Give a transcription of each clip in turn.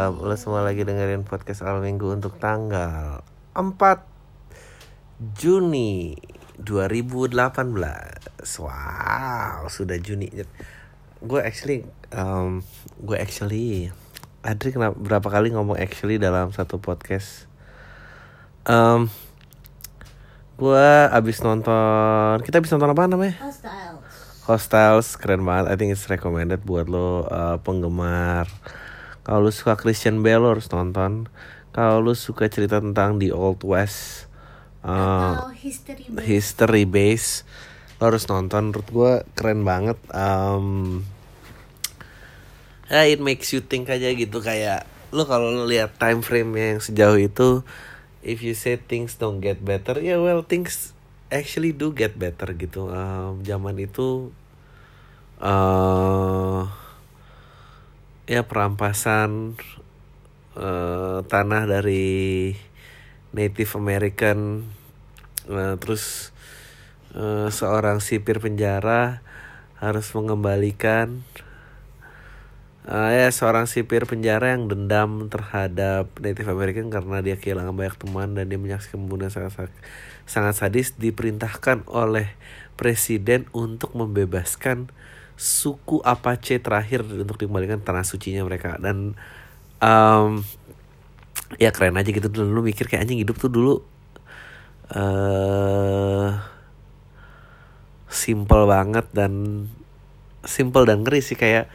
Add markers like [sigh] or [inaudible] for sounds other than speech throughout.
malam. Lo semua lagi dengerin podcast Al Minggu untuk tanggal 4 Juni 2018. Wow, sudah Juni. Gue actually um, gue actually Adri kenapa berapa kali ngomong actually dalam satu podcast. Um, gue abis nonton kita abis nonton apa namanya? Hostiles. Hostiles keren banget. I think it's recommended buat lo uh, penggemar. Kalau lu suka Christian Bale lo harus nonton. Kalau lu suka cerita tentang The Old West, uh, history base. history base, lo harus nonton. Menurut gue keren banget. Um, ya it makes you think aja gitu kayak lo kalau lihat time frame yang sejauh itu, if you say things don't get better, ya well things actually do get better gitu. Um, zaman itu eh ya perampasan eh, tanah dari Native American eh, terus eh, seorang sipir penjara harus mengembalikan eh, ya seorang sipir penjara yang dendam terhadap Native American karena dia kehilangan banyak teman dan dia menyaksikan pembunuhan sangat sangat sadis diperintahkan oleh presiden untuk membebaskan suku Apache terakhir untuk dikembalikan tanah sucinya mereka. Dan um, ya keren aja gitu. Dulu lu mikir kayak anjing hidup tuh dulu eh simple banget dan simple dan ngeri sih kayak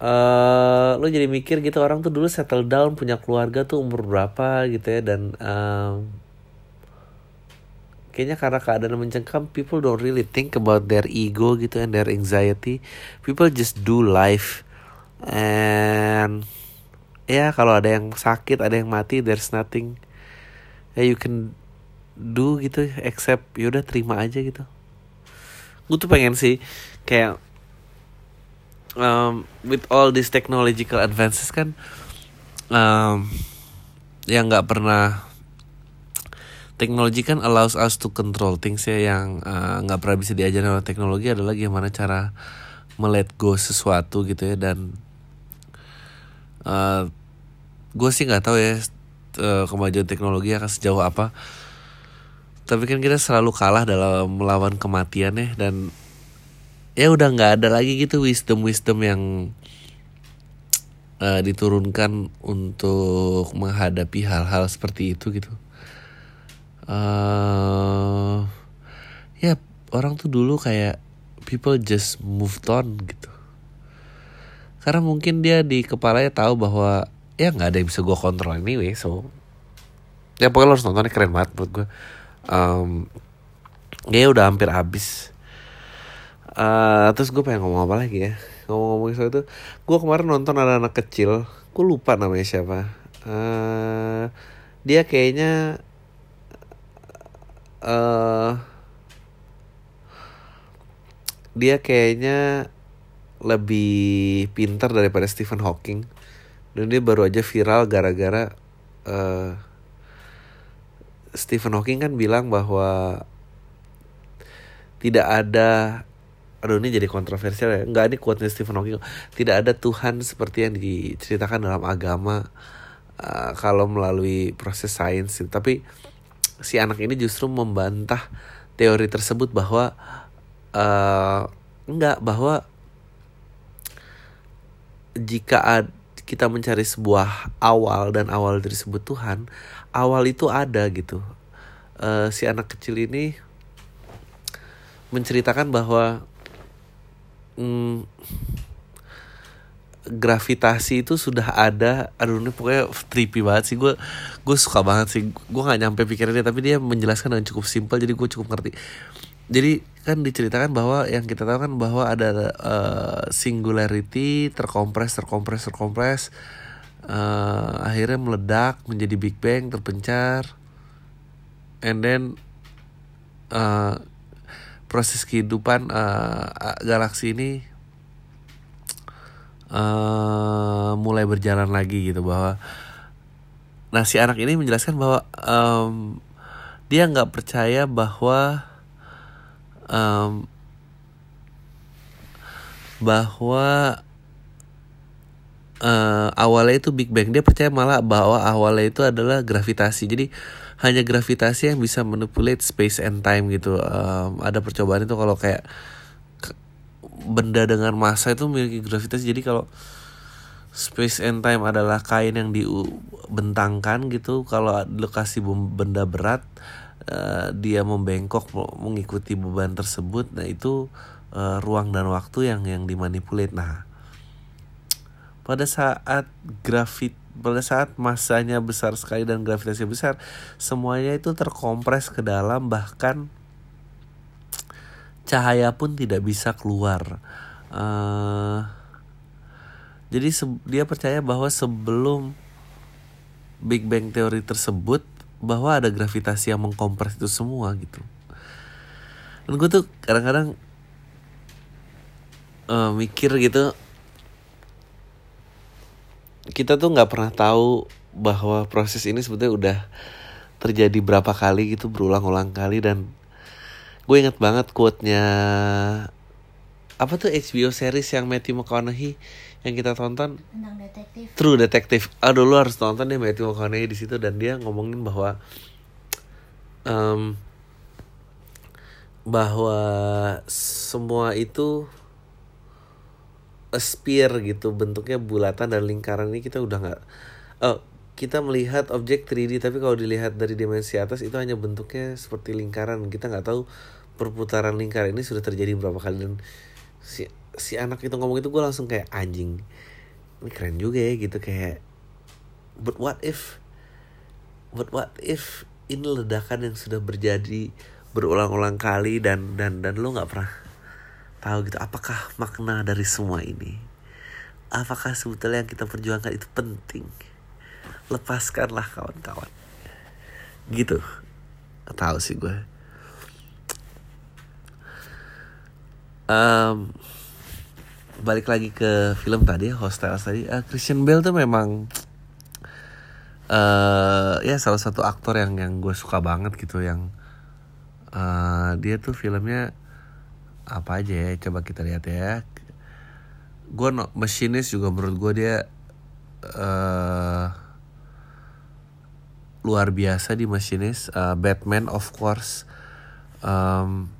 eh lu jadi mikir gitu orang tuh dulu settle down punya keluarga tuh umur berapa gitu ya. Dan em, kayaknya karena keadaan mencengkam people don't really think about their ego gitu and their anxiety. People just do life. And ya kalau ada yang sakit ada yang mati there's nothing ya you can do gitu except yaudah terima aja gitu. Gue tuh pengen sih kayak um, with all these technological advances kan um, yang nggak pernah teknologi kan allows us to control things ya yang uh, nggak pernah bisa diajarin oleh teknologi adalah gimana cara melet go sesuatu gitu ya. Dan uh, gue sih nggak tahu ya uh, kemajuan teknologi akan sejauh apa. Tapi kan kita selalu kalah dalam melawan kematian ya dan ya udah nggak ada lagi gitu wisdom wisdom yang uh, diturunkan untuk menghadapi hal-hal seperti itu gitu eh ya orang tuh dulu kayak people just moved on gitu. Karena mungkin dia di kepalanya tahu bahwa ya nggak ada yang bisa gue kontrol anyway so. Ya pokoknya lo harus nontonnya keren banget buat gue um, ya udah hampir habis. Eh, terus gue pengen ngomong apa lagi ya? Ngomong-ngomong soal itu gue kemarin nonton ada anak kecil gue lupa namanya siapa. Eh dia kayaknya eh dia kayaknya lebih pintar daripada Stephen Hawking. Dan dia baru aja viral gara-gara eh Stephen Hawking kan bilang bahwa tidak ada aduh ini jadi kontroversial ya. Nggak ini quote Stephen Hawking. Tidak ada Tuhan seperti yang diceritakan dalam agama uh, kalau melalui proses sains tapi si anak ini justru membantah teori tersebut bahwa uh, enggak bahwa jika ad- kita mencari sebuah awal dan awal tersebut Tuhan awal itu ada gitu. Eh, si anak kecil ini menceritakan bahwa mm, gravitasi itu sudah ada. Aduh ini pokoknya trippy banget sih. Gue gue suka banget sih. Gue nggak nyampe pikirannya tapi dia menjelaskan dengan cukup simpel jadi gue cukup ngerti. Jadi kan diceritakan bahwa yang kita tahu kan bahwa ada eh, singularity terkompres terkompres terkompres eh, akhirnya meledak menjadi big bang terpencar. And then eh, proses kehidupan eh, galaksi ini eh mulai berjalan lagi gitu bahwa nah si anak ini menjelaskan bahwa em, dia nggak percaya bahwa em, bahwa uh, awalnya itu Big Bang. Dia percaya malah bahwa awalnya itu adalah gravitasi. Jadi hanya gravitasi yang bisa manipulate space and time gitu. Um, ada percobaan itu kalau kayak benda dengan massa itu memiliki gravitasi jadi kalau space and time adalah kain yang dibentangkan gitu kalau lokasi benda berat uh, dia membengkok mengikuti beban tersebut nah itu uh, ruang dan waktu yang yang dimanipulate. Nah pada saat grafit pada saat masanya besar sekali dan gravitasi besar semuanya itu terkompres ke dalam bahkan cahaya pun tidak bisa keluar. Uh, jadi dia percaya bahwa sebelum Big Bang teori tersebut bahwa ada gravitasi yang mengkompres itu semua gitu. Dan gue tuh kadang-kadang uh, mikir gitu kita tuh nggak pernah tahu bahwa proses ini sebetulnya udah terjadi berapa kali gitu berulang-ulang kali dan gue inget banget quote-nya apa tuh HBO series yang Matthew McConaughey yang kita tonton? Tentang detektif. True Detective. Aduh lu harus tonton deh Matthew McConaughey di situ dan dia ngomongin bahwa um, bahwa semua itu a sphere gitu bentuknya bulatan dan lingkaran ini kita udah nggak oh kita melihat objek 3D tapi kalau dilihat dari dimensi atas itu hanya bentuknya seperti lingkaran. Kita nggak tahu perputaran lingkar ini sudah terjadi berapa kali dan si si anak itu ngomong itu gue langsung kayak anjing ini keren juga ya gitu kayak but what if but what if ini ledakan yang sudah berjadi berulang-ulang kali dan dan dan lo nggak pernah tahu gitu apakah makna dari semua ini? Apakah sebetulnya yang kita perjuangkan itu penting? Lepaskanlah kawan-kawan. Gitu. Tahu sih gue um, balik lagi ke film tadi Hostel tadi. Uh, Christian Bale tuh memang uh, ya salah satu aktor yang yang gue suka banget gitu yang uh, dia tuh filmnya apa aja ya coba kita lihat ya. Gue no, Machinist juga menurut gue dia uh, luar biasa di Machinist. Uh, Batman of course. Um,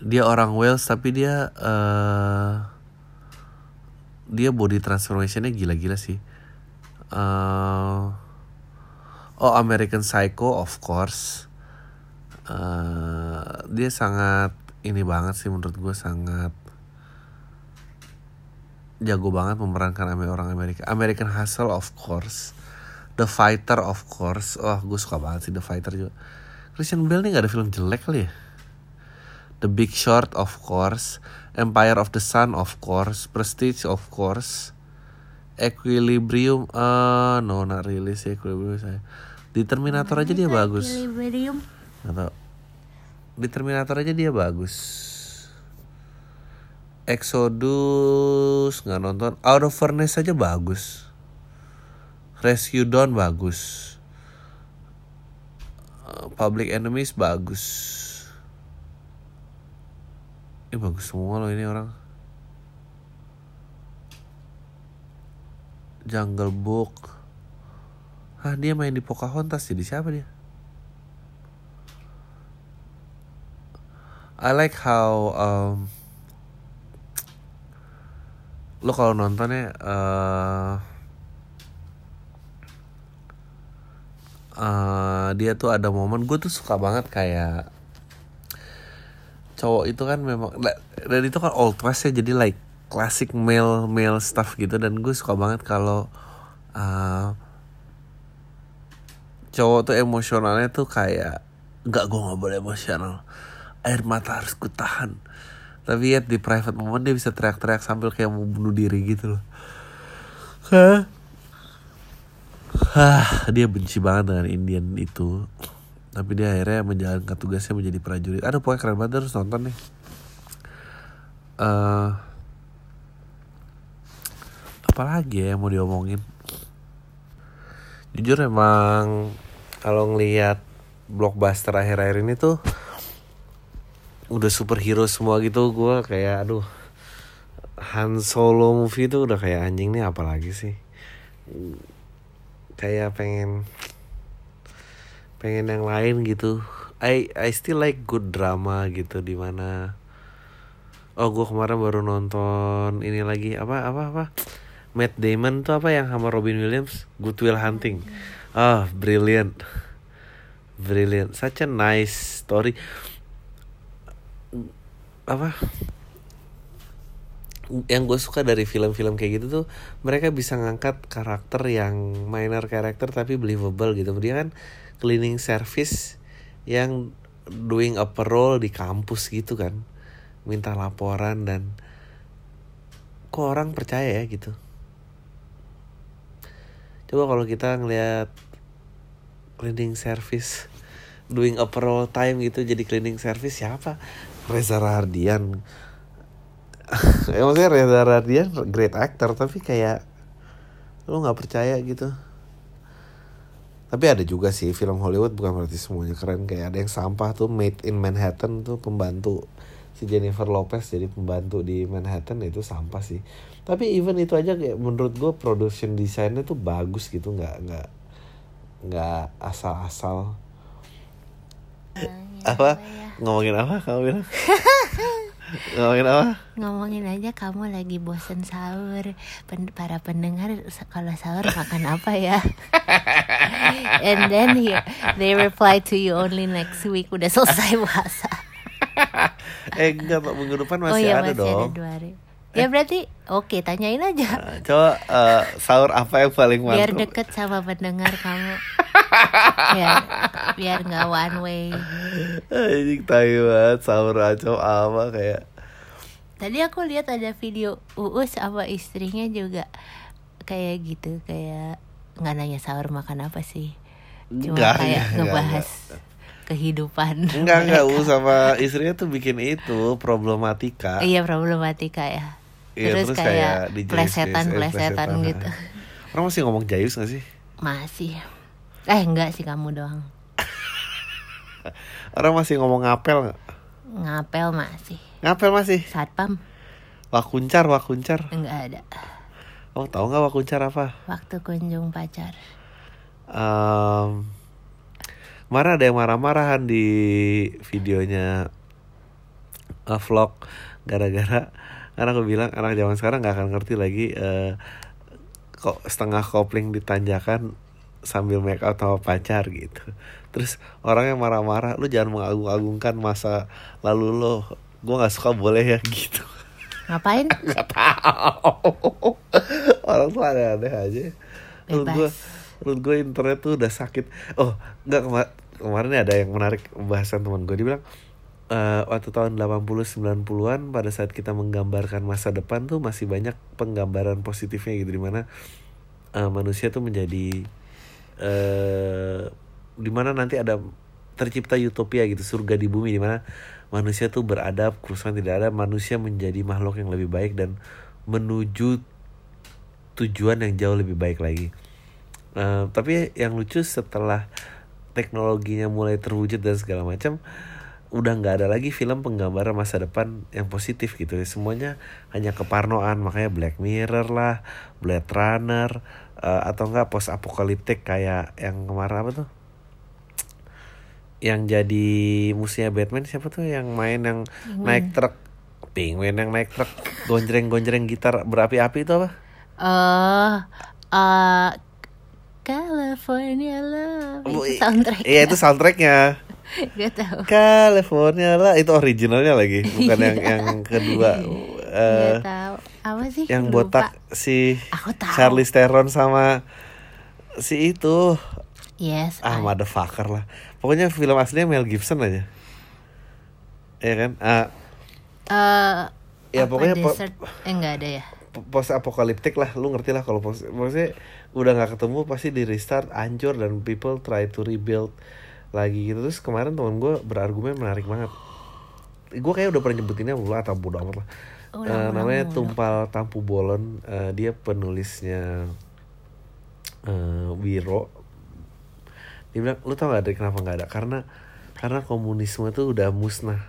dia orang Wales tapi dia uh, dia body transformationnya gila-gila sih. Uh, oh American Psycho of course. Uh, dia sangat ini banget sih menurut gue sangat jago banget memerankan orang Amerika. American Hustle of course. The Fighter of course. Oh gue suka banget sih The Fighter juga. Christian Bale nih gak ada film jelek kali ya The Big Short of course, Empire of the Sun of course, Prestige of course, Equilibrium, uh, no not really sih Equilibrium saya. Di Terminator aja dia bagus. Equilibrium. Atau di Terminator aja dia bagus. Exodus nggak nonton, Out of Furnace aja bagus. Rescue Dawn bagus. Uh, Public Enemies bagus ini bagus semua loh ini orang. Jungle Book. Ah dia main di Pocahontas jadi siapa dia? I like how um, lo kalau nontonnya uh, uh, dia tuh ada momen gue tuh suka banget kayak cowok itu kan memang dan itu kan old west ya jadi like classic male male stuff gitu. Dan gue suka banget kalau uh, cowok tuh emosionalnya tuh kayak nggak gue nggak boleh emosional. Air mata harus gue tahan. Tapi ya di private moment dia bisa teriak-teriak sambil kayak mau bunuh diri gitu loh. Hah? Dia benci banget dengan Indian itu tapi dia akhirnya menjalankan tugasnya menjadi prajurit. Ada pokoknya keren banget harus nonton nih. Uh, apalagi ya yang mau diomongin? Jujur emang kalau ngelihat blockbuster akhir-akhir ini tuh udah superhero semua gitu. Gue kayak aduh Han Solo movie itu udah kayak anjing nih apalagi sih? Kayak pengen pengen yang lain gitu. I I still like good drama gitu di mana oh gue kemarin baru nonton ini lagi apa apa apa? Matt Damon tuh apa yang sama Robin Williams? Good Will Hunting. Ah oh, brilliant. Brilliant. Such a nice story. Apa yang gue suka dari film-film kayak gitu tuh mereka bisa ngangkat karakter yang minor karakter tapi believable gitu. Dia kan cleaning service yang doing a parole di kampus gitu kan. Minta laporan dan kok orang percaya ya gitu. Coba kalau kita ngeliat cleaning service doing a parole time gitu jadi cleaning service siapa? Reza Rahardian [laughs] ya maksudnya Reza Rahardian great actor tapi kayak lu nggak percaya gitu. Tapi ada juga sih film Hollywood bukan berarti semuanya keren. Kayak ada yang sampah tuh Made in Manhattan tuh pembantu si Jennifer Lopez jadi pembantu di Manhattan itu sampah sih. Tapi even itu aja kayak menurut gue production desainnya tuh bagus gitu nggak nggak nggak asal-asal. Uh, apa? ya. ngomongin apa? Kamu bilang [laughs] Ngomongin apa? Ngomongin aja kamu lagi bosen sahur Pen Para pendengar kalau sahur makan apa ya? [laughs] And then he, they reply to you only next week Udah selesai puasa [laughs] Eh enggak Pak, minggu depan masih oh, iya, ada masih dong ada dua hari. Ya berarti oke okay, tanyain aja. Nah, coba uh, sahur apa yang paling mantap? Biar deket sama pendengar kamu. Biar biar nggak one way. Ini tahu banget sahur aja apa kayak. Tadi aku lihat ada video Uus sama istrinya juga kayak gitu kayak nggak nanya sahur makan apa sih. Cuma enggak, kayak enggak, ngebahas. Enggak kehidupan enggak enggak Uus sama istrinya tuh bikin itu problematika iya problematika ya Iya, terus, terus kayak, kayak plesetan plesetan gitu orang masih ngomong jayus gak sih masih eh enggak sih kamu doang. [laughs] Orang masih ngomong ngapel gak? ngapel masih. Ngapel masih? Satpam. Wakuncar wakuncar. Enggak ada. Oh tahu nggak wakuncar apa? Waktu kunjung pacar. Um, kemarin ada yang marah-marahan di videonya uh, vlog gara-gara karena aku bilang anak zaman sekarang nggak akan ngerti lagi uh, kok setengah kopling ditanjakan sambil make out sama pacar gitu. Terus orang yang marah-marah lu jangan mengagung-agungkan masa lalu lo. Gue nggak suka boleh ya [laughs] gitu. Ngapain? [laughs] Nggak tahu. Orang tuh aneh-aneh aja. Menurut gue menurut gue internet tuh udah sakit. Oh nggak kemar kemarin ada yang menarik bahasan teman gue dia bilang uh, waktu tahun 80 90-an pada saat kita menggambarkan masa depan tuh masih banyak penggambaran positifnya gitu. Di mana uh, manusia tuh menjadi uh, di mana nanti ada tercipta utopia gitu surga di bumi di mana manusia tuh beradab kerusuhan tidak ada manusia menjadi makhluk yang lebih baik dan menuju tujuan yang jauh lebih baik lagi. Uh, tapi yang lucu setelah teknologinya mulai terwujud dan segala macam udah nggak ada lagi film penggambaran masa depan yang positif gitu. Ya semuanya hanya keparnoan makanya Black Mirror lah Blade Runner uh, atau enggak post apokaliptik kayak yang kemarin apa tuh yang jadi musuhnya Batman siapa tuh yang main yang hmm. naik truk penguin yang naik truk gonjreng gonjreng gitar berapi-api itu apa? Eh uh, uh, California Love itu soundtrack. Iya itu soundtracknya. [laughs] Gak tahu. California lah itu originalnya lagi, bukan [laughs] yang yang kedua. Uh, Gak tahu. Apa sih? Yang Lupa. botak si Aku tahu. Charlie Theron sama si itu. Yes. Ah, I... motherfucker lah. Pokoknya film aslinya Mel Gibson aja. Iya kan? Ah. Uh, ya pokoknya desert? Po eh enggak ada ya. Post apokaliptik lah, lu ngerti lah kalau post maksudnya udah nggak ketemu pasti di restart hancur dan people try to rebuild lagi gitu terus kemarin teman gue berargumen menarik banget gue kayak udah pernah nyebutinnya belum atau bodo amat lah oh, uh, namanya Tumpal Tampu Bolon. Uh, dia penulisnya uh, Wiro. Dia bilang lu tau gak dari kenapa nggak ada? Karena karena komunisme tuh udah musnah.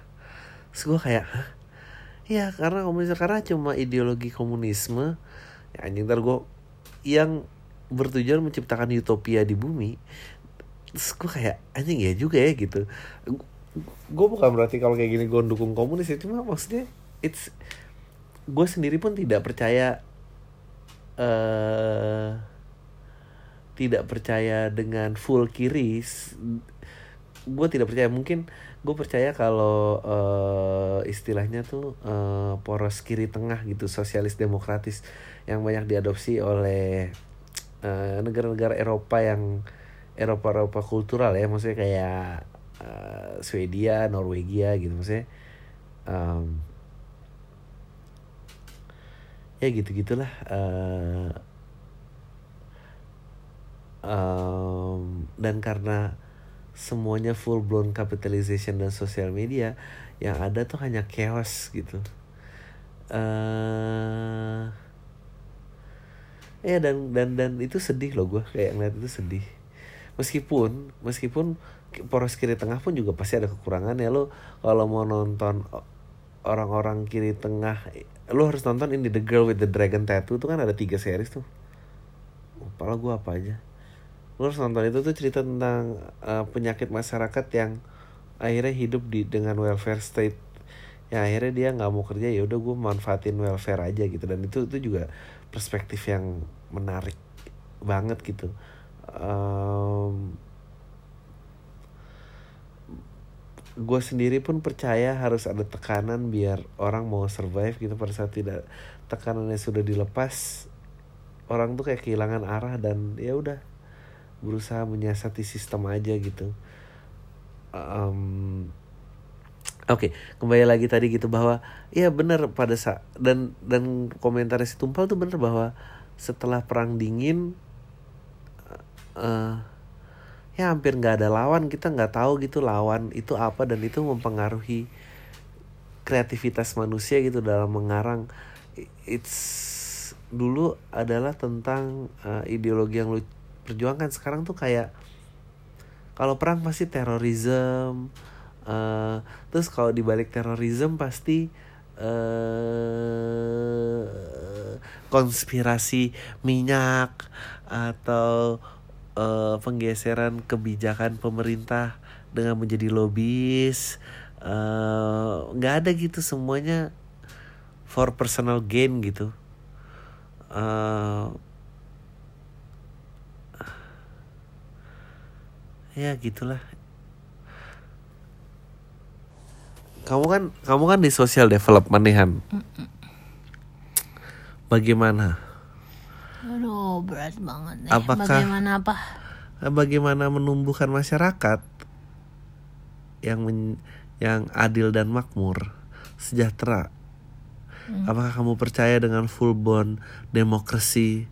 Terus gue kayak Hah? ya karena komunisme karena cuma ideologi komunisme. Ya anjing ntar gue yang bertujuan menciptakan utopia di bumi terus gue kayak anjing ya juga ya gitu. Gue bukan berarti kalau kayak gini gue dukung komunis ya cuma maksudnya it's gue sendiri pun tidak percaya eh tidak percaya dengan full kiri gue tidak percaya. Mungkin gue percaya kalau eh, istilahnya tuh eh, poros kiri tengah gitu sosialis demokratis yang banyak diadopsi oleh eh, negara-negara Eropa yang Eropa-Eropa kultural ya. Maksudnya kayak eh, Swedia, Norwegia gitu. Maksudnya em, ya gitu gitulah eh em, dan karena semuanya full blown capitalization dan social media yang ada tuh hanya chaos gitu. Eh ya dan dan dan itu sedih loh gue kayak ngeliat itu sedih. Meskipun meskipun poros kiri tengah pun juga pasti ada kekurangannya. Lo kalau mau nonton orang-orang kiri tengah lo harus nonton ini The Girl with the Dragon Tattoo. Itu kan ada tiga series tuh. Kepala gue apa aja. Lo harus nonton itu tuh cerita tentang uh, penyakit masyarakat yang akhirnya hidup di dengan welfare state. Ya akhirnya dia nggak mau kerja ya udah gue manfaatin welfare aja gitu. Dan itu itu juga perspektif yang menarik banget gitu. Em, gue sendiri pun percaya harus ada tekanan biar orang mau survive gitu. Pada saat tidak tekanannya sudah dilepas orang tuh kayak kehilangan arah dan ya udah berusaha menyiasati sistem aja gitu. Em, Oke, kembali lagi tadi gitu bahwa ya benar pada saat dan dan komentarnya si Tumpal tuh bener bahwa setelah perang dingin eh ya hampir nggak ada lawan kita nggak tahu gitu lawan itu apa dan itu mempengaruhi kreativitas manusia gitu dalam mengarang. It's dulu adalah tentang eh, ideologi yang lu perjuangkan. Sekarang tuh kayak kalau perang pasti terorisme eh terus kalau dibalik terorisme pasti eh konspirasi minyak atau eh, penggeseran kebijakan pemerintah dengan menjadi lobis eh, nggak ada gitu semuanya for personal gain gitu. Eh ya gitulah. Kamu kan kamu kan di social development nih Han. Bagaimana Aduh berat banget nih. Apakah- Bagaimana apa? bagaimana menumbuhkan masyarakat yang men- yang adil dan makmur sejahtera apakah kamu percaya dengan full bond demokrasi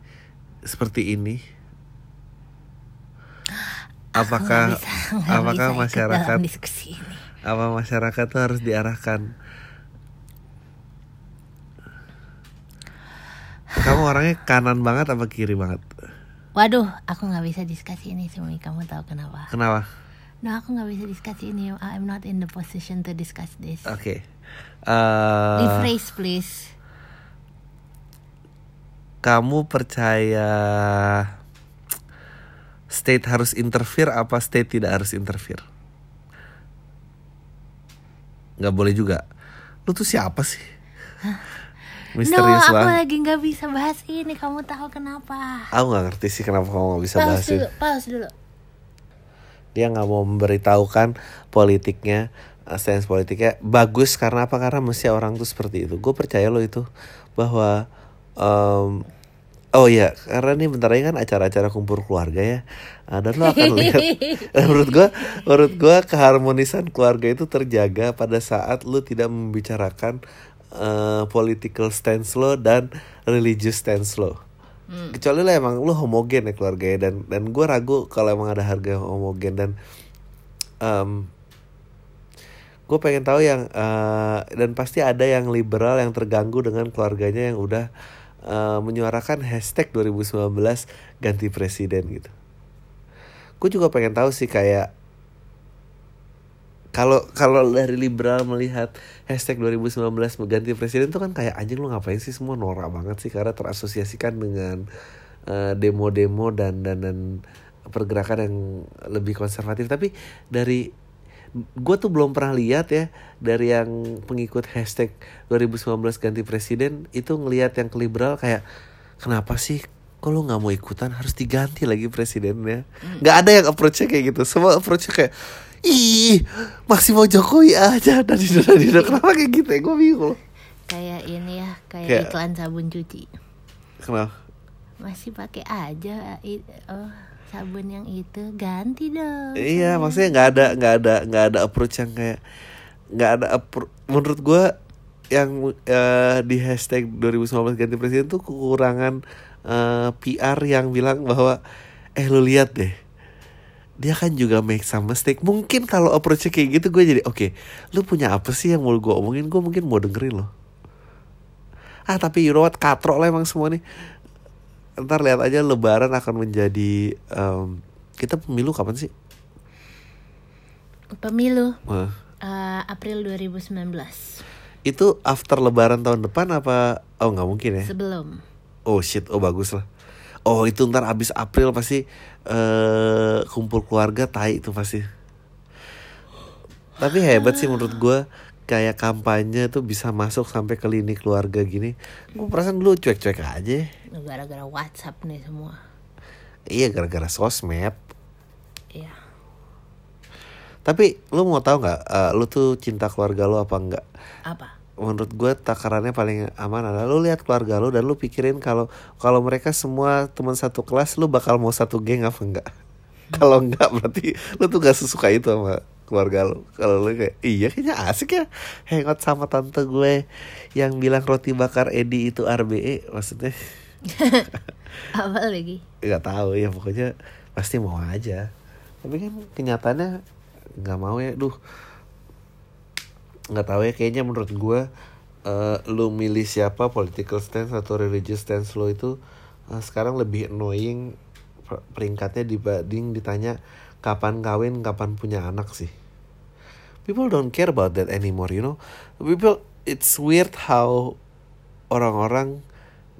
seperti ini apakah bisa- apakah masyarakat dalam diskusi ini. apa masyarakat harus diarahkan kamu orangnya kanan banget apa kiri banget Waduh, aku nggak bisa diskusi ini Sumi. Kamu tahu kenapa? kenapa No, aku nggak bisa diskusi ini. I'm not in the position to discuss this. oke Eh, Rephrase please. kamu percaya state harus interfere apa state tidak harus interfere nggak boleh juga lu tuh siapa sih no, misterius aku banget lagi nggak bisa bahas ini. Kamu tahu kenapa? aku nggak ngerti sih kenapa kamu nggak bisa Pause bahas dulu, ini pause dulu. dia nggak mau memberitahukan politiknya uh, stance politiknya bagus karena apa karena mesti orang tuh seperti itu gue percaya lo itu bahwa em, oh ya karena nih bentar lagi kan acara-acara kumpul keluarga ya Ah, dan lo akan lihat [laughs] menurut gue menurut gue keharmonisan keluarga itu terjaga pada saat lo tidak membicarakan eh, political stance lo dan religious stance lo. Kecuali lo emang lo homogen ya keluarganya dan dan gue ragu kalau emang ada harga yang homogen dan em gue pengen tahu yang eh, dan pasti ada yang liberal yang terganggu dengan keluarganya yang udah eh, menyuarakan hashtag 2019 ganti presiden gitu. Gue juga pengen tahu sih kayak kalau kalau dari liberal melihat hashtag 2019 mengganti presiden tuh kan kayak anjing lu ngapain sih? Semua norak banget sih karena terasosiasikan dengan eh, demo-demo dan dan dan pergerakan yang lebih konservatif. Tapi dari gue tuh belum pernah lihat ya dari yang pengikut hashtag 2019 ganti presiden itu ngelihat yang ke liberal kayak kenapa sih? Kok lu nggak mau ikutan? Harus diganti lagi presidennya. Nggak ada yang approachnya kayak gitu. Semua approachnya kayak ih masih mau Jokowi aja. Dan itu dan itu kenapa kayak gitu ya? Gue bingung. Kayak ini ya, kayak Kayak- iklan sabun cuci. kenapa? Masih pakai aja oh, sabun yang itu. Ganti dong. Iya, maksudnya nggak ada nggak ada nggak ada approach yang kayak nggak ada appro- menurut gua yang eh, di hashtag 2019 ganti presiden tuh kekurangan eh, PR yang bilang bahwa eh lu lihat deh dia kan juga make some mistake mungkin kalau approachnya kayak gitu gue jadi oke lu punya apa sih yang mau gue omongin gue mungkin mau dengerin loh ah tapi you know what katrok lah emang semua nih ntar lihat aja lebaran akan menjadi em, kita pemilu kapan sih Pemilu Wah. eh, April 2019. Itu after lebaran tahun depan apa? Oh nggak mungkin ya? Sebelum. Oh shit, oh bagus lah. Oh itu ntar abis April pasti eh kumpul keluarga tai itu pasti. Tapi hebat sih menurut gue kayak kampanye tuh bisa masuk sampai ke lini keluarga gini. Gue perasaan dulu cuek-cuek aja. Gara-gara WhatsApp nih semua. Iya gara-gara sosmed. Iya. Tapi lu mau tahu nggak? eh, lu tuh cinta keluarga lu apa enggak? Apa? Menurut gue takarannya paling aman adalah lu lihat keluarga lu dan lu pikirin kalau kalau mereka semua teman satu kelas lu bakal mau satu geng apa enggak? Kalau enggak berarti lu tuh gak sesuka itu sama keluarga lu. Kalau lu kayak iya kayaknya asik ya hangout sama tante gue yang bilang roti bakar Edi itu RBE maksudnya [laughs] Apa lagi? nggak tahu ya pokoknya pasti mau aja. Tapi kan kenyataannya nggak mau ya. Duh nggak tahu ya kayaknya menurut gue eh, lu milih siapa political stance atau religious stance lo itu eh, sekarang lebih annoying per- peringkatnya dibanding ditanya kapan kawin kapan punya anak sih. People don't care about that anymore you know? People it's weird how orang-orang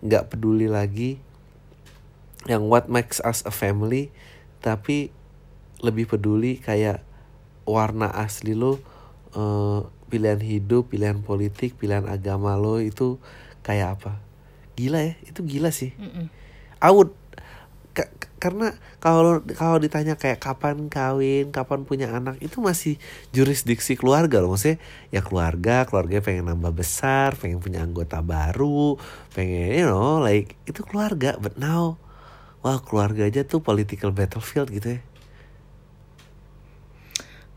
nggak peduli lagi yang what makes us a family tapi lebih peduli kayak warna asli lo eh, pilihan hidup pilihan politik pilihan agama lo itu kayak apa gila ya itu gila sih Mm-mm. I would ka- ka- karena kalau kalau ditanya kayak kapan kawin, kapan punya anak itu masih jurisdiksi keluarga loh. Maksudnya ya keluarga, keluarga pengen nambah besar, pengen punya anggota baru, pengen you know like itu keluarga. But now wah keluarga aja tuh political battlefield gitu ya.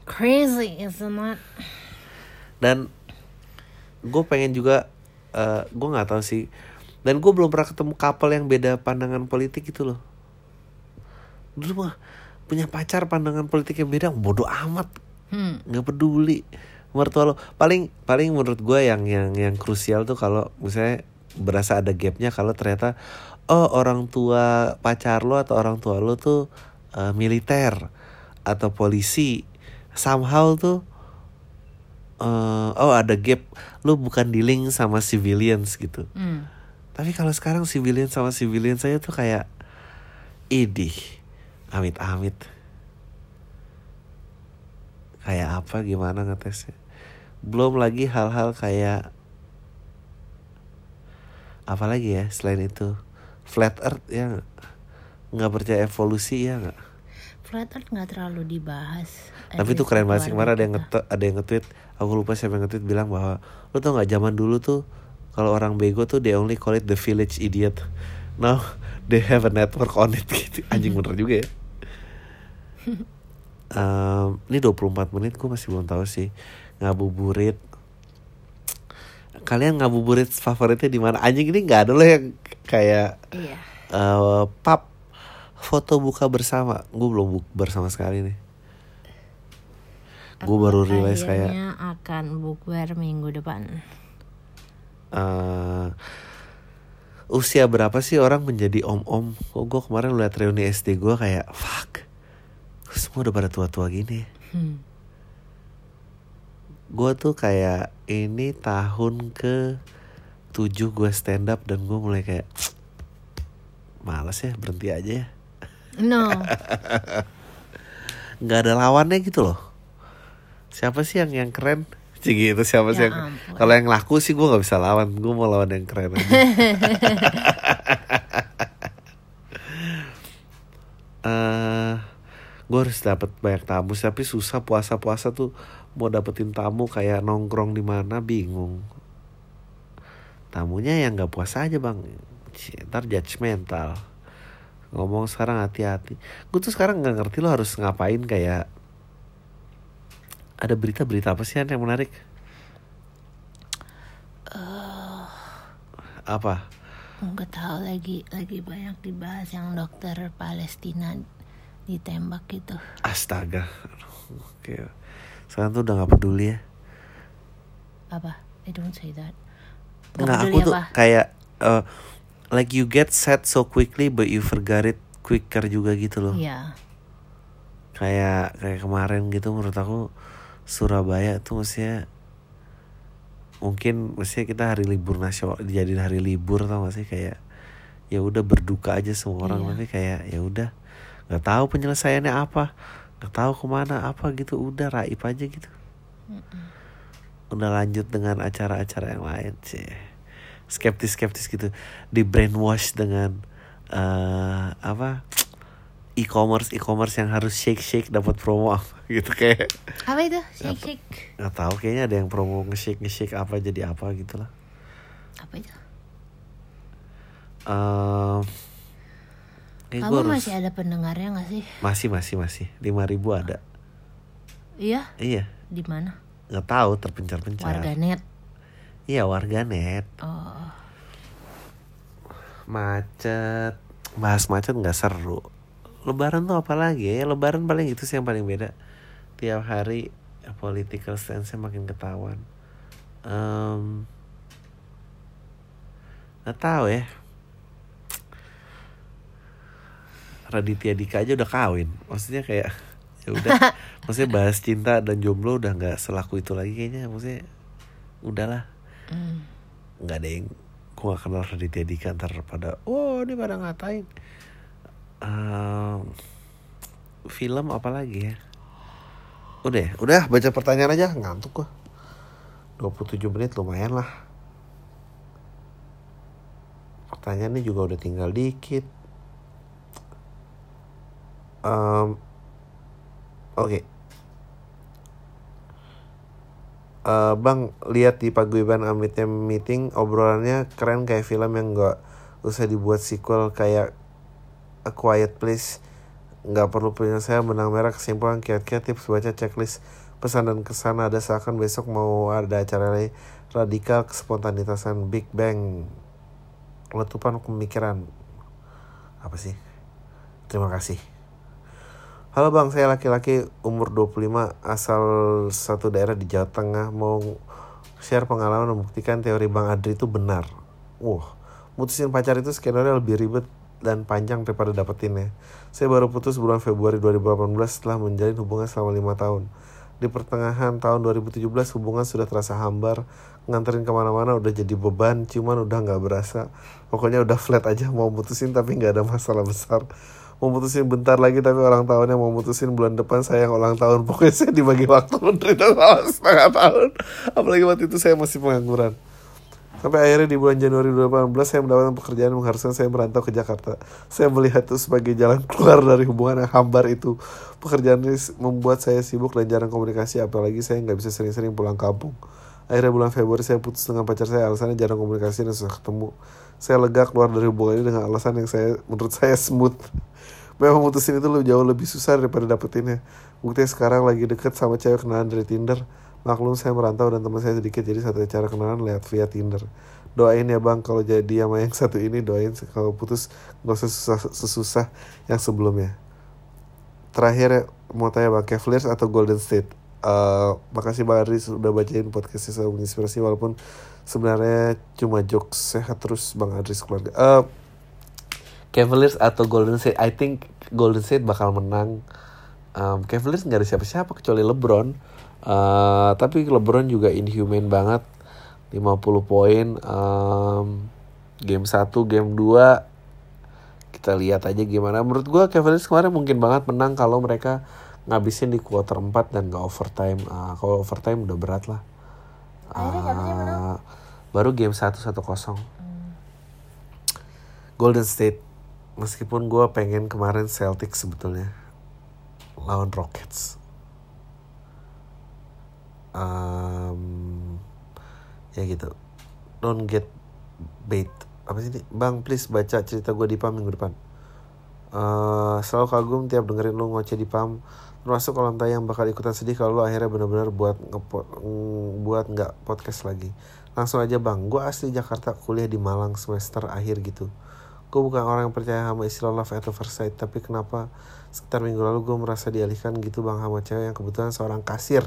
Crazy, isn't it? Dan gue pengen juga eh gue nggak tahu sih. Dan gue belum pernah ketemu couple yang beda pandangan politik itu loh. Dulu mah punya pacar pandangan politik yang beda bodoh amat Hmm. nggak peduli mertua lo paling paling menurut gue yang yang yang krusial tuh kalau misalnya berasa ada gapnya kalau ternyata oh orang tua pacar lo atau orang tua lo tuh eh, militer atau polisi somehow tuh eh, oh ada gap lo bukan dealing sama civilians gitu Hmm. tapi kalau sekarang civilian sama civilian saya tuh kayak idih amit-amit kayak apa gimana ngetesnya belum lagi hal-hal kayak apa lagi ya selain itu flat earth ya nggak? percaya evolusi ya nggak Flat Earth nggak terlalu dibahas. tapi itu least keren di banget sih kemarin ada yang nge ada yang nge-tweet aku lupa siapa yang nge-tweet bilang bahwa lu tau nggak zaman dulu tuh kalau orang bego tuh they only call it the village idiot. Now [laughs] they have a network on it gitu. Anjing bener juga ya. [laughs] Em, ini 24 menit gue masih belum tahu sih. Ngabuburit. Kalian ngabuburit favoritnya di mana? Anjing ini nggak ada loh yang kayak Iya. eh pap foto buka bersama. Gue belum bukber sama sekali nih gue baru realize kayak akan bukber minggu depan. eh usia berapa sih orang menjadi om-om kok gue kemarin liat reuni SD gue kayak fuck semua udah pada tua-tua gini Hmm. gue tuh kayak ini tahun ke tujuh gue stand up dan gue mulai kayak males ya berhenti aja ya No. [laughs] nggak ada lawannya gitu loh siapa sih yang yang keren? [laughs] Gitu siapa sih Ya yang ampun. kalau yang laku sih gue nggak bisa lawan. Gue mau lawan yang keren aja. [laughs] Eh gue harus dapat banyak tamu tapi susah. Puasa puasa tuh mau dapetin tamu kayak nongkrong di mana bingung. Tamunya yang nggak puasa aja bang. Ntar judgmental ngomong sekarang hati-hati. Gue tuh sekarang nggak ngerti lo harus ngapain kayak ada berita-berita apa sih yang menarik apa Nggak tahu lagi lagi banyak dibahas yang dokter Palestina ditembak gitu. astaga oke sekarang tuh udah nggak peduli ya Apa? I don't say that. nggak aku tuh apa? kayak eh, like you get sad so quickly but you forgot it quicker juga gitu loh Iya. kayak kayak kemarin gitu menurut aku Surabaya tuh mestinya mungkin mestinya kita hari libur nasional dijadiin hari libur tau gak sih? Kayak ya udah berduka aja semua orang Iya. tapi kayak ya udah nggak tahu penyelesaiannya apa nggak tahu ke mana apa gitu udah raib aja gitu. Udah lanjut dengan acara-acara yang lain sih. Skeptis skeptis gitu. Di brainwash dengan eh apa e-commerce e-commerce yang harus shake shake dapat promo apa [laughs] gitu kayak Apa itu? Shake shake. nggak tahu kayaknya ada yang promo nge-shake nge-shake apa jadi apa gitu lah Apa itu? Kayak Kamu harus- masih ada pendengarnya nggak sih? masih masih masih lima ribu ada Iya. iya Di mana? nggak tahu terpencar-pencar Warganet. iya warganet Oh. macet bahas macet nggak seru lebaran tuh apa lagi ya? Lebaran paling itu sih yang paling beda. Tiap hari political stance makin ketahuan. Em, nggak tahu ya. Raditya Dika aja udah kawin. Maksudnya kayak ya udah. [laughs] Maksudnya bahas cinta dan jomblo udah nggak selaku itu lagi kayaknya. Maksudnya udahlah. Hmm. nggak ada yang gue gak kenal Raditya Dika ntar pada oh ini pada ngatain Ehm, film apa lagi ya? Udah ya? udah baca pertanyaan aja. Ngantuk gua. 27 menit lumayan lah. Pertanyaannya juga udah tinggal dikit. Em, oke. Eh, bang lihat di paguyuban amitnya meeting obrolannya keren kayak film yang nggak usah dibuat sequel kayak A Quiet Place. Nggak perlu penyelesaian benang merah kesimpulan kiat-kiat tips baca checklist pesan dan kesan. Ada seakan besok mau ada acara radikal kespontanitasan Big Bang. Letupan pemikiran. Apa sih? Terima kasih. Halo bang, saya laki-laki umur 25 asal satu daerah di Jawa Tengah. Mau share pengalaman membuktikan teori Bang Adri itu benar. Wah, mutusin pacar itu skenario lebih ribet dan panjang daripada dapetinnya. Saya baru putus bulan Februari 2018 setelah menjalin hubungan selama lima tahun. Di pertengahan tahun 2017 hubungan sudah terasa hambar, nganterin ke mana-mana udah jadi beban, cuman udah nggak berasa. Pokoknya udah flat aja mau mutusin tapi nggak ada masalah besar mau mutusin bentar lagi tapi ulang tahunnya mau mutusin bulan depan saya yang ulang tahun [laughs] pokoknya saya dibagi waktu menderita selama setengah tahun apalagi waktu itu saya masih pengangguran sampai akhirnya di bulan Januari 2018 saya mendapatkan pekerjaan mengharuskan saya merantau ke Jakarta. Saya melihat itu sebagai jalan [laughs] keluar dari hubungan yang hambar itu. Pekerjaan ini membuat saya sibuk dan jarang komunikasi apalagi saya nggak bisa sering-sering pulang kampung. Akhirnya bulan Februari saya putus dengan pacar saya alasannya jarang komunikasi dan susah ketemu. Saya lega keluar dari hubungan ini dengan alasan yang saya menurut saya smooth. [laughs] Memang mutusin itu lebih jauh lebih susah daripada dapetinnya. Buktinya sekarang lagi deket sama cewek kenalan dari Tinder maklum saya merantau dan teman saya sedikit jadi satu cara kenalan lewat via Tinder doain ya bang kalau jadi sama yang satu ini doain kalau putus gak usah susah, sesusah yang sebelumnya terakhir mau tanya bang Cavaliers atau Golden State Eh, makasih Bang Adri sudah bacain podcastnya saya menginspirasi walaupun sebenarnya cuma jokes sehat terus Bang Adri sekeluarga. Eh, Cavaliers atau Golden State? I think Golden State bakal menang. Um, Cavaliers nggak ada siapa-siapa kecuali LeBron. Eh, tapi LeBron juga inhuman banget. 50 poin Em, game 1 game 2 kita lihat aja gimana. Menurut gua Cavaliers kemarin mungkin banget menang kalau mereka ngabisin di quarter 4 dan gak overtime. Ah, kalau overtime udah berat lah? Ah, baru game 1 1-0 Golden State meskipun gua pengen kemarin Celtics sebetulnya lawan Rockets um, ya gitu. Don't get bait. Apa sih ini? Bang please baca cerita gue di pam minggu depan. Eh, selalu kagum tiap dengerin lu ngoceh di pam. Termasuk kalau tayang bakal ikutan sedih kalau lu akhirnya bener-bener buat ngepo, ng- buat nggak podcast lagi. Langsung aja bang. Gue asli Jakarta kuliah di Malang semester akhir gitu. Gue bukan orang yang percaya sama istilah love at first sight tapi kenapa sekitar minggu lalu gue merasa dialihkan gitu bang sama cewek yang kebetulan seorang kasir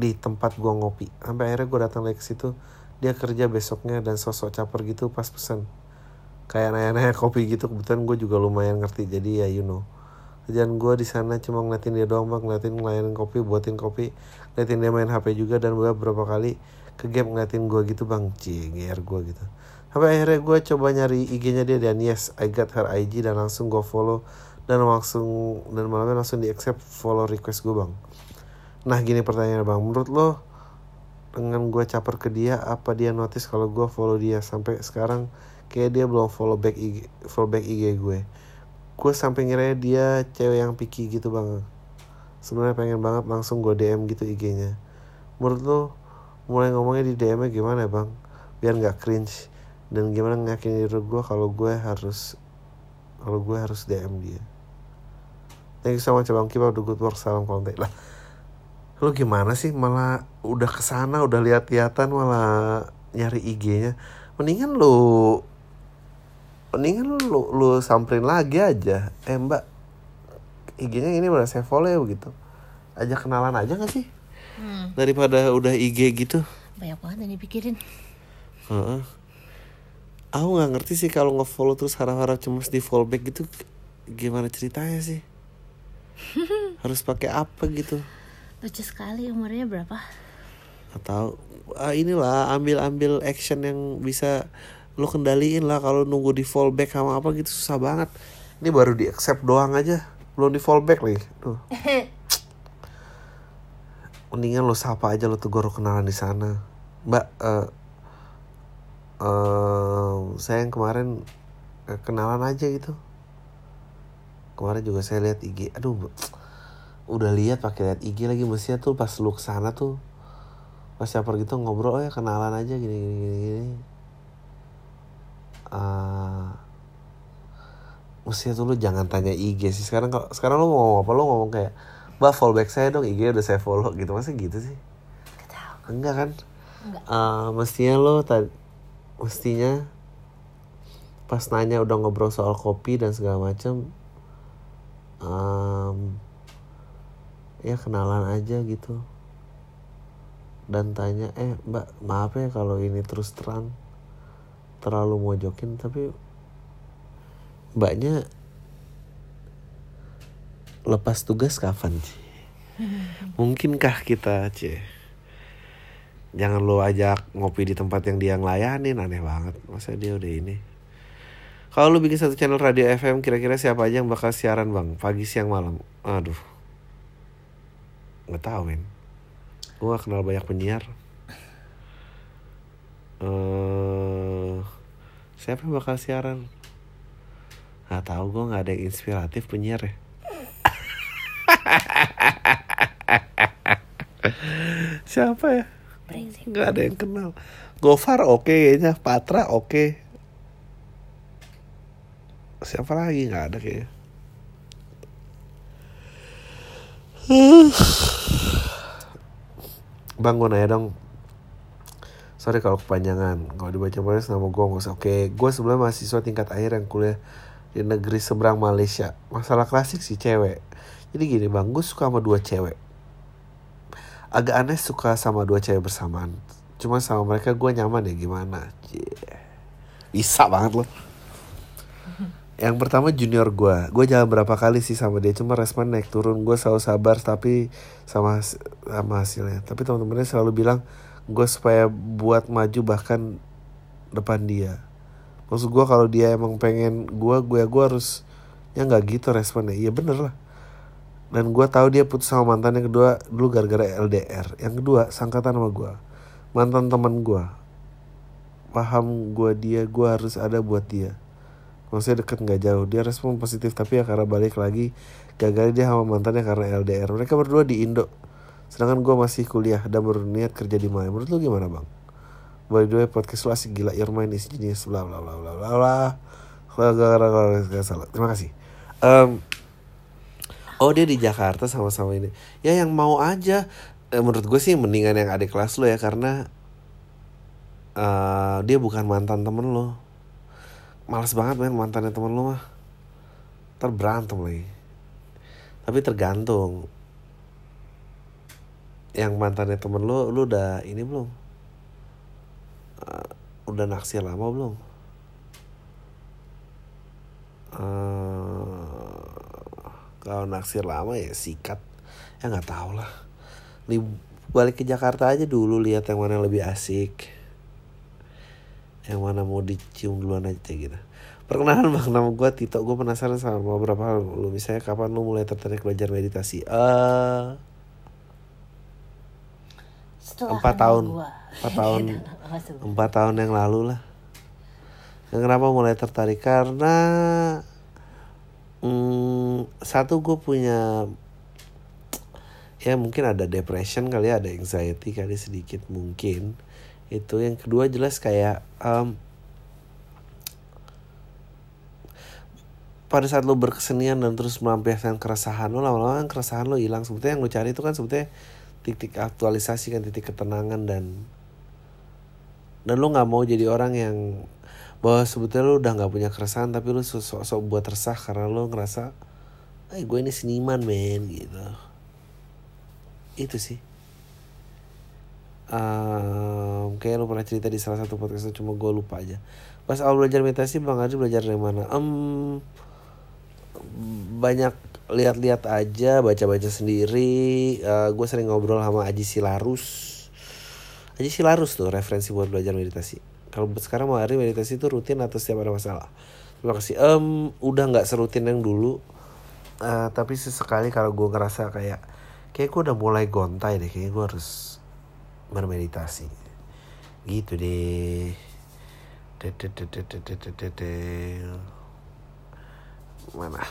di tempat gua ngopi. Sampai akhirnya gue datang lagi ke situ. Dia kerja besoknya dan sosok caper gitu pas pesen. Kayak nanya-nanya kopi gitu. Kebetulan gue juga lumayan ngerti. Jadi ya you know. Kerjaan gue di sana cuma ngeliatin dia doang bang. Ngeliatin ngelayanin kopi buatin kopi. Ngeliatin dia main hp juga. Dan gue beberapa kali ke game ngeliatin gue gitu bang. Cie GR gue gitu. Sampai akhirnya gue coba nyari IG-nya dia dan yes I got her IG dan langsung gue follow. Dan langsung dan malamnya langsung di accept follow request gue bang Nah gini pertanyaan bang, menurut lo dengan gue caper ke dia, apa dia notice kalau gue follow dia sampai sekarang kayak dia belum follow back IG, follow back IG gue. Gue sampai ngira dia cewek yang picky gitu bang. Sebenarnya pengen banget langsung gue DM gitu IG-nya. Menurut lo mulai ngomongnya di DM-nya gimana bang? Biar nggak cringe dan gimana ngeyakinin diri gue kalau gue harus kalau gue harus DM dia. Thank you so much bang, keep up the good work, salam kontak lah lu gimana sih? Malah udah ke sana udah lihat-lihatan malah nyari IG-nya mendingan lu mendingan lu lu samperin lagi aja. Eh mbak IG-nya ini udah saya follow ya begitu aja kenalan aja gak sih? Hmm, daripada udah IG gitu. Banyak banget yang dipikirin. Heeh. aku nggak ngerti sih kalau nge-follow terus harap-harap cuma di follow back gitu gimana ceritanya sih? [laughs] Harus pakai apa gitu Lucu sekali umurnya berapa? atau ah, inilah ambil-ambil action yang bisa lo kendaliin lah kalau nunggu di fallback sama apa gitu susah banget. Ini baru di accept doang aja. Belum di fallback lagi. Tuh. [laughs] Mendingan lo sapa aja lo tuh guru kenalan di sana. Mbak eh eh, saya yang kemarin eh, kenalan aja gitu. Kemarin juga saya lihat IG aduh udah lihat pakai lihat IG lagi. Mestinya tuh pas lu ke sana tuh pas caper gitu ngobrol oh ya kenalan aja gini gini gini, gini. Ah, mestinya tuh lu jangan tanya IG sih. Sekarang kalau sekarang lu mau ngomong apa lu ngomong kayak mbak follow back saya dong IG udah saya follow gitu. Masa gitu sih? Enggak kan? Enggak. Ah, mestinya lo tadi mestinya pas nanya udah ngobrol soal kopi dan segala macam em, ya kenalan aja gitu. Dan tanya eh mbak maaf ya kalau ini terus terang terlalu mojokin tapi mbaknya lepas tugas kapan sih? [laughs] Mungkinkah kita cie jangan lo ajak ngopi di tempat yang dia ngelayanin aneh banget. Masa dia udah ini? Kalau lu bikin satu channel radio FM kira-kira siapa aja yang bakal siaran bang? Pagi siang malam. Aduh nggak tahu men gue gak kenal banyak penyiar. Eh siapa yang bakal siaran? Nggak tahu gue nggak ada yang inspiratif penyiar ya. [laughs] Siapa ya? Nggak ada yang kenal. Gofar oke kayaknya. Patra oke. Siapa lagi? Nggak ada kayaknya [laughs] Bang gue nanya dong. Sorry kalau kepanjangan. Kalau dibaca baca nama gue nggak usah Oke gue sebenarnya mahasiswa tingkat akhir yang kuliah Di negeri seberang Malaysia. Masalah klasik sih cewek. Jadi gini bang Gue suka sama dua cewek. Agak aneh suka sama dua cewek bersamaan. Cuma sama mereka gue nyaman ya gimana? Cie. Bisa banget loh yang pertama junior gue gue jalan berapa kali sih sama dia cuma respon naik turun. Gue selalu sabar tapi sama sama hasilnya. Tapi teman-temannya selalu bilang gue supaya buat maju bahkan depan dia. Maksud gue kalau dia emang pengen gue gue gue harus ya nggak gitu responnya. Iya bener lah. Dan gue tahu dia putus sama mantan yang kedua dulu gara-gara LDR yang kedua sangkatan sama gue mantan teman gue paham gue dia gue harus ada buat dia maksudnya deket nggak jauh. Dia respon positif tapi ya karena balik lagi gagal dia sama mantannya karena LDR mereka berdua di Indo. Sedangkan gue masih kuliah dan berniat kerja di Maya. Menurut lu gimana bang? By the way podcast lu asik gila. Your mind is genius bla bla bla bla bla. Bla salah. Terima kasih. Um, oh dia di Jakarta sama-sama ini. Ya yang mau aja. Eh, menurut gue sih mendingan yang adik kelas lo ya karena uh, dia bukan mantan temen lo Males banget main mantannya temen lu mah. Terberantem lagi. Tapi tergantung. Yang mantannya temen lu Lu udah ini belum? Uh, Udah naksir lama belum? Uh, Kalau naksir lama ya sikat. Ya nggak tau lah. Balik ke Jakarta aja dulu Lihat yang mana lebih asik yang mana mau dicium duluan aja gitu. Perkenalan bang nama gue Tito. Gue penasaran sama beberapa hal lu. Misalnya kapan lu mulai tertarik belajar meditasi? Uh, empat tahun. [laughs] empat tahun. Empat tahun yang lalu lah. Yang kenapa mulai tertarik? Karena hmm, satu gue punya ya mungkin ada depression kali ya ada anxiety kali sedikit mungkin itu yang kedua jelas kayak um, pada saat lo berkesenian dan terus melampiaskan keresahan lo lama-lama kan keresahan lo hilang. Sebetulnya yang lo cari itu kan sebetulnya titik aktualisasi kan titik ketenangan dan dan lo nggak mau jadi orang yang bahwa sebetulnya lo udah nggak punya keresahan tapi lo sok-sok buat resah karena lo ngerasa eh gue ini seniman men gitu. Itu sih um, kayak lo pernah cerita di salah satu podcast cuma gue lupa aja. Pas awal belajar meditasi bang Adi belajar dari mana? Um, banyak lihat-lihat aja baca-baca sendiri. Uh, gue sering ngobrol sama Aji Silarus. Aji Silarus tuh referensi buat belajar meditasi. Kalau sekarang mau hari meditasi itu rutin atau setiap ada masalah? Terima kasih. Um, udah nggak serutin yang dulu. Uh, tapi sesekali kalau gue ngerasa kayak kayak gue udah mulai gontai deh kayak gue harus bermeditasi. Gitu deh. Mana?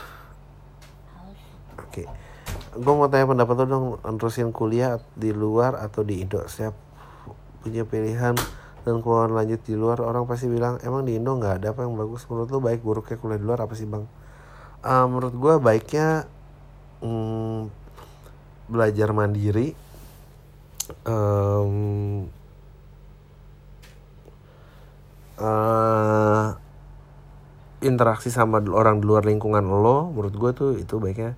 Oke. Okay. gue mau tanya pendapat lo dong terusin kuliah di luar atau di Indo? Siap punya pilihan dan keluar lanjut di luar orang pasti bilang emang di Indo nggak ada apa yang bagus? Menurut lo baik buruknya kuliah di luar apa sih bang? Uh, menurut gue baiknya hmm, belajar mandiri um, uh, interaksi sama orang di luar lingkungan lo menurut gue tuh itu baiknya.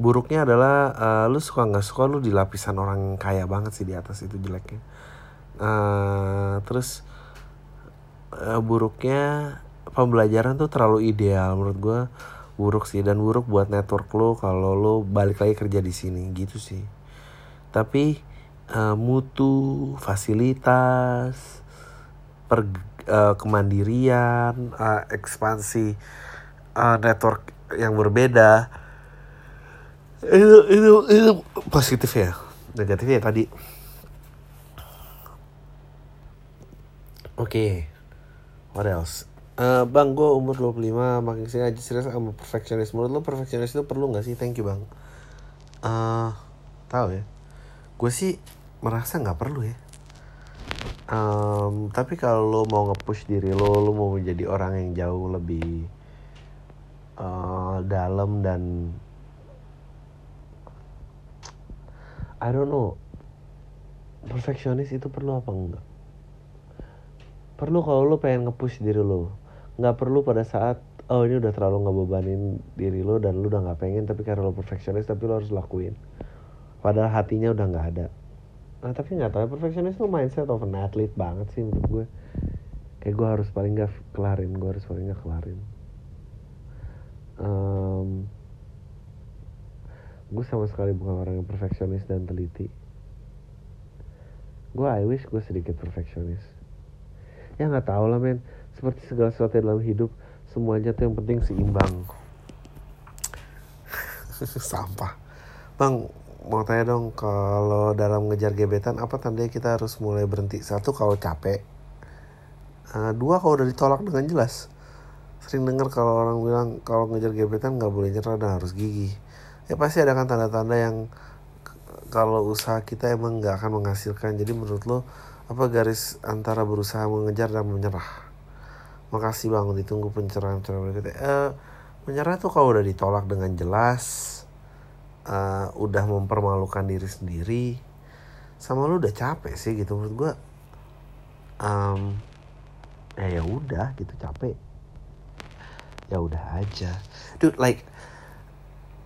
Buruknya adalah uh, lu suka nggak suka lu di lapisan orang kaya banget sih di atas itu jeleknya. Uh, terus uh, buruknya pembelajaran tuh terlalu ideal menurut gue buruk sih dan buruk buat network lo kalau lo balik lagi kerja di sini gitu sih. Tapi uh, mutu, fasilitas, per, uh, kemandirian, uh, ekspansi uh, network yang berbeda. Itu itu itu positif ya negatifnya ya tadi. Oke okay. what else? Uh, bang gue umur 25 makin sini aja serius sama perfectionist menurut lo perfectionist itu perlu nggak sih? Thank you bang. Uh, tahu ya. Gue sih merasa nggak perlu ya. Um, tapi kalau lo mau nge-push diri lo lo mau menjadi orang yang jauh lebih uh, dalam dan I don't know perfeksionis itu perlu apa enggak? Perlu kalau lo pengen nge-push diri lo. Nggak perlu pada saat oh ini udah terlalu ngebebanin diri lo dan lo udah nggak pengen tapi karena lo perfeksionis tapi lo harus lakuin. Padahal hatinya udah nggak ada nah tapi nggak tahu ya perfeksionis tuh mindset of an athlete banget sih menurut gue. Kayak gue harus paling gak kelarin gue harus paling gak kelarin. Um, gue sama sekali bukan orang yang perfeksionis dan teliti. Gue I wish gue sedikit perfeksionis. Ya nggak tahu lah men. Seperti segala sesuatu dalam hidup semuanya tuh yang penting seimbang. [laughs] Sampah. Bang mau tanya dong kalau dalam ngejar gebetan apa tandanya kita harus mulai berhenti? Satu kalau capek. Uh, dua kalau udah ditolak dengan jelas. Sering dengar kalau orang bilang kalau ngejar gebetan nggak boleh nyerah dan harus gigi ya pasti ada kan tanda-tanda yang kalau usaha kita emang nggak akan menghasilkan. Jadi menurut lo apa garis antara berusaha mengejar dan menyerah? Makasih bang ditunggu pencerahan pencerahan berikutnya. Uh, menyerah tuh kalau udah ditolak dengan jelas uh, udah mempermalukan diri sendiri sama lu udah capek sih gitu menurut gue um, ya ya udah gitu capek. Ya udah aja. Dude like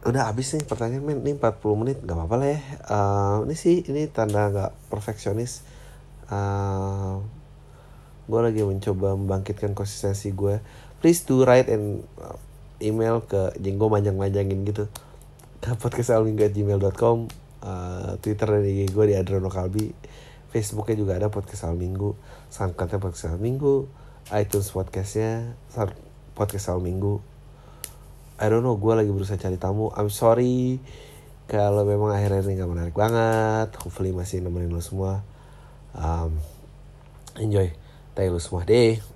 udah habis nih pertanyaan men. Ini 40 menit nggak apa-apa lah ya. Uh, ini sih ini tanda nggak perfeksionis. Uh, gue lagi mencoba membangkitkan konsistensi gue please do write and email ke jenggo manjang-manjangin gitu [laughs] podcastalminggu@gmail.com uh, Twitter dan IG gue di Adrono Kalbi Facebooknya juga ada podcast al minggu Soundcloudnya podcast al minggu iTunes podcastnya podcast al minggu I don't know gue lagi berusaha cari tamu. I'm sorry kalau memang akhirnya ini gak menarik banget. Hopefully masih nemenin lo semua. Um, enjoy. Thank lu semua. Deh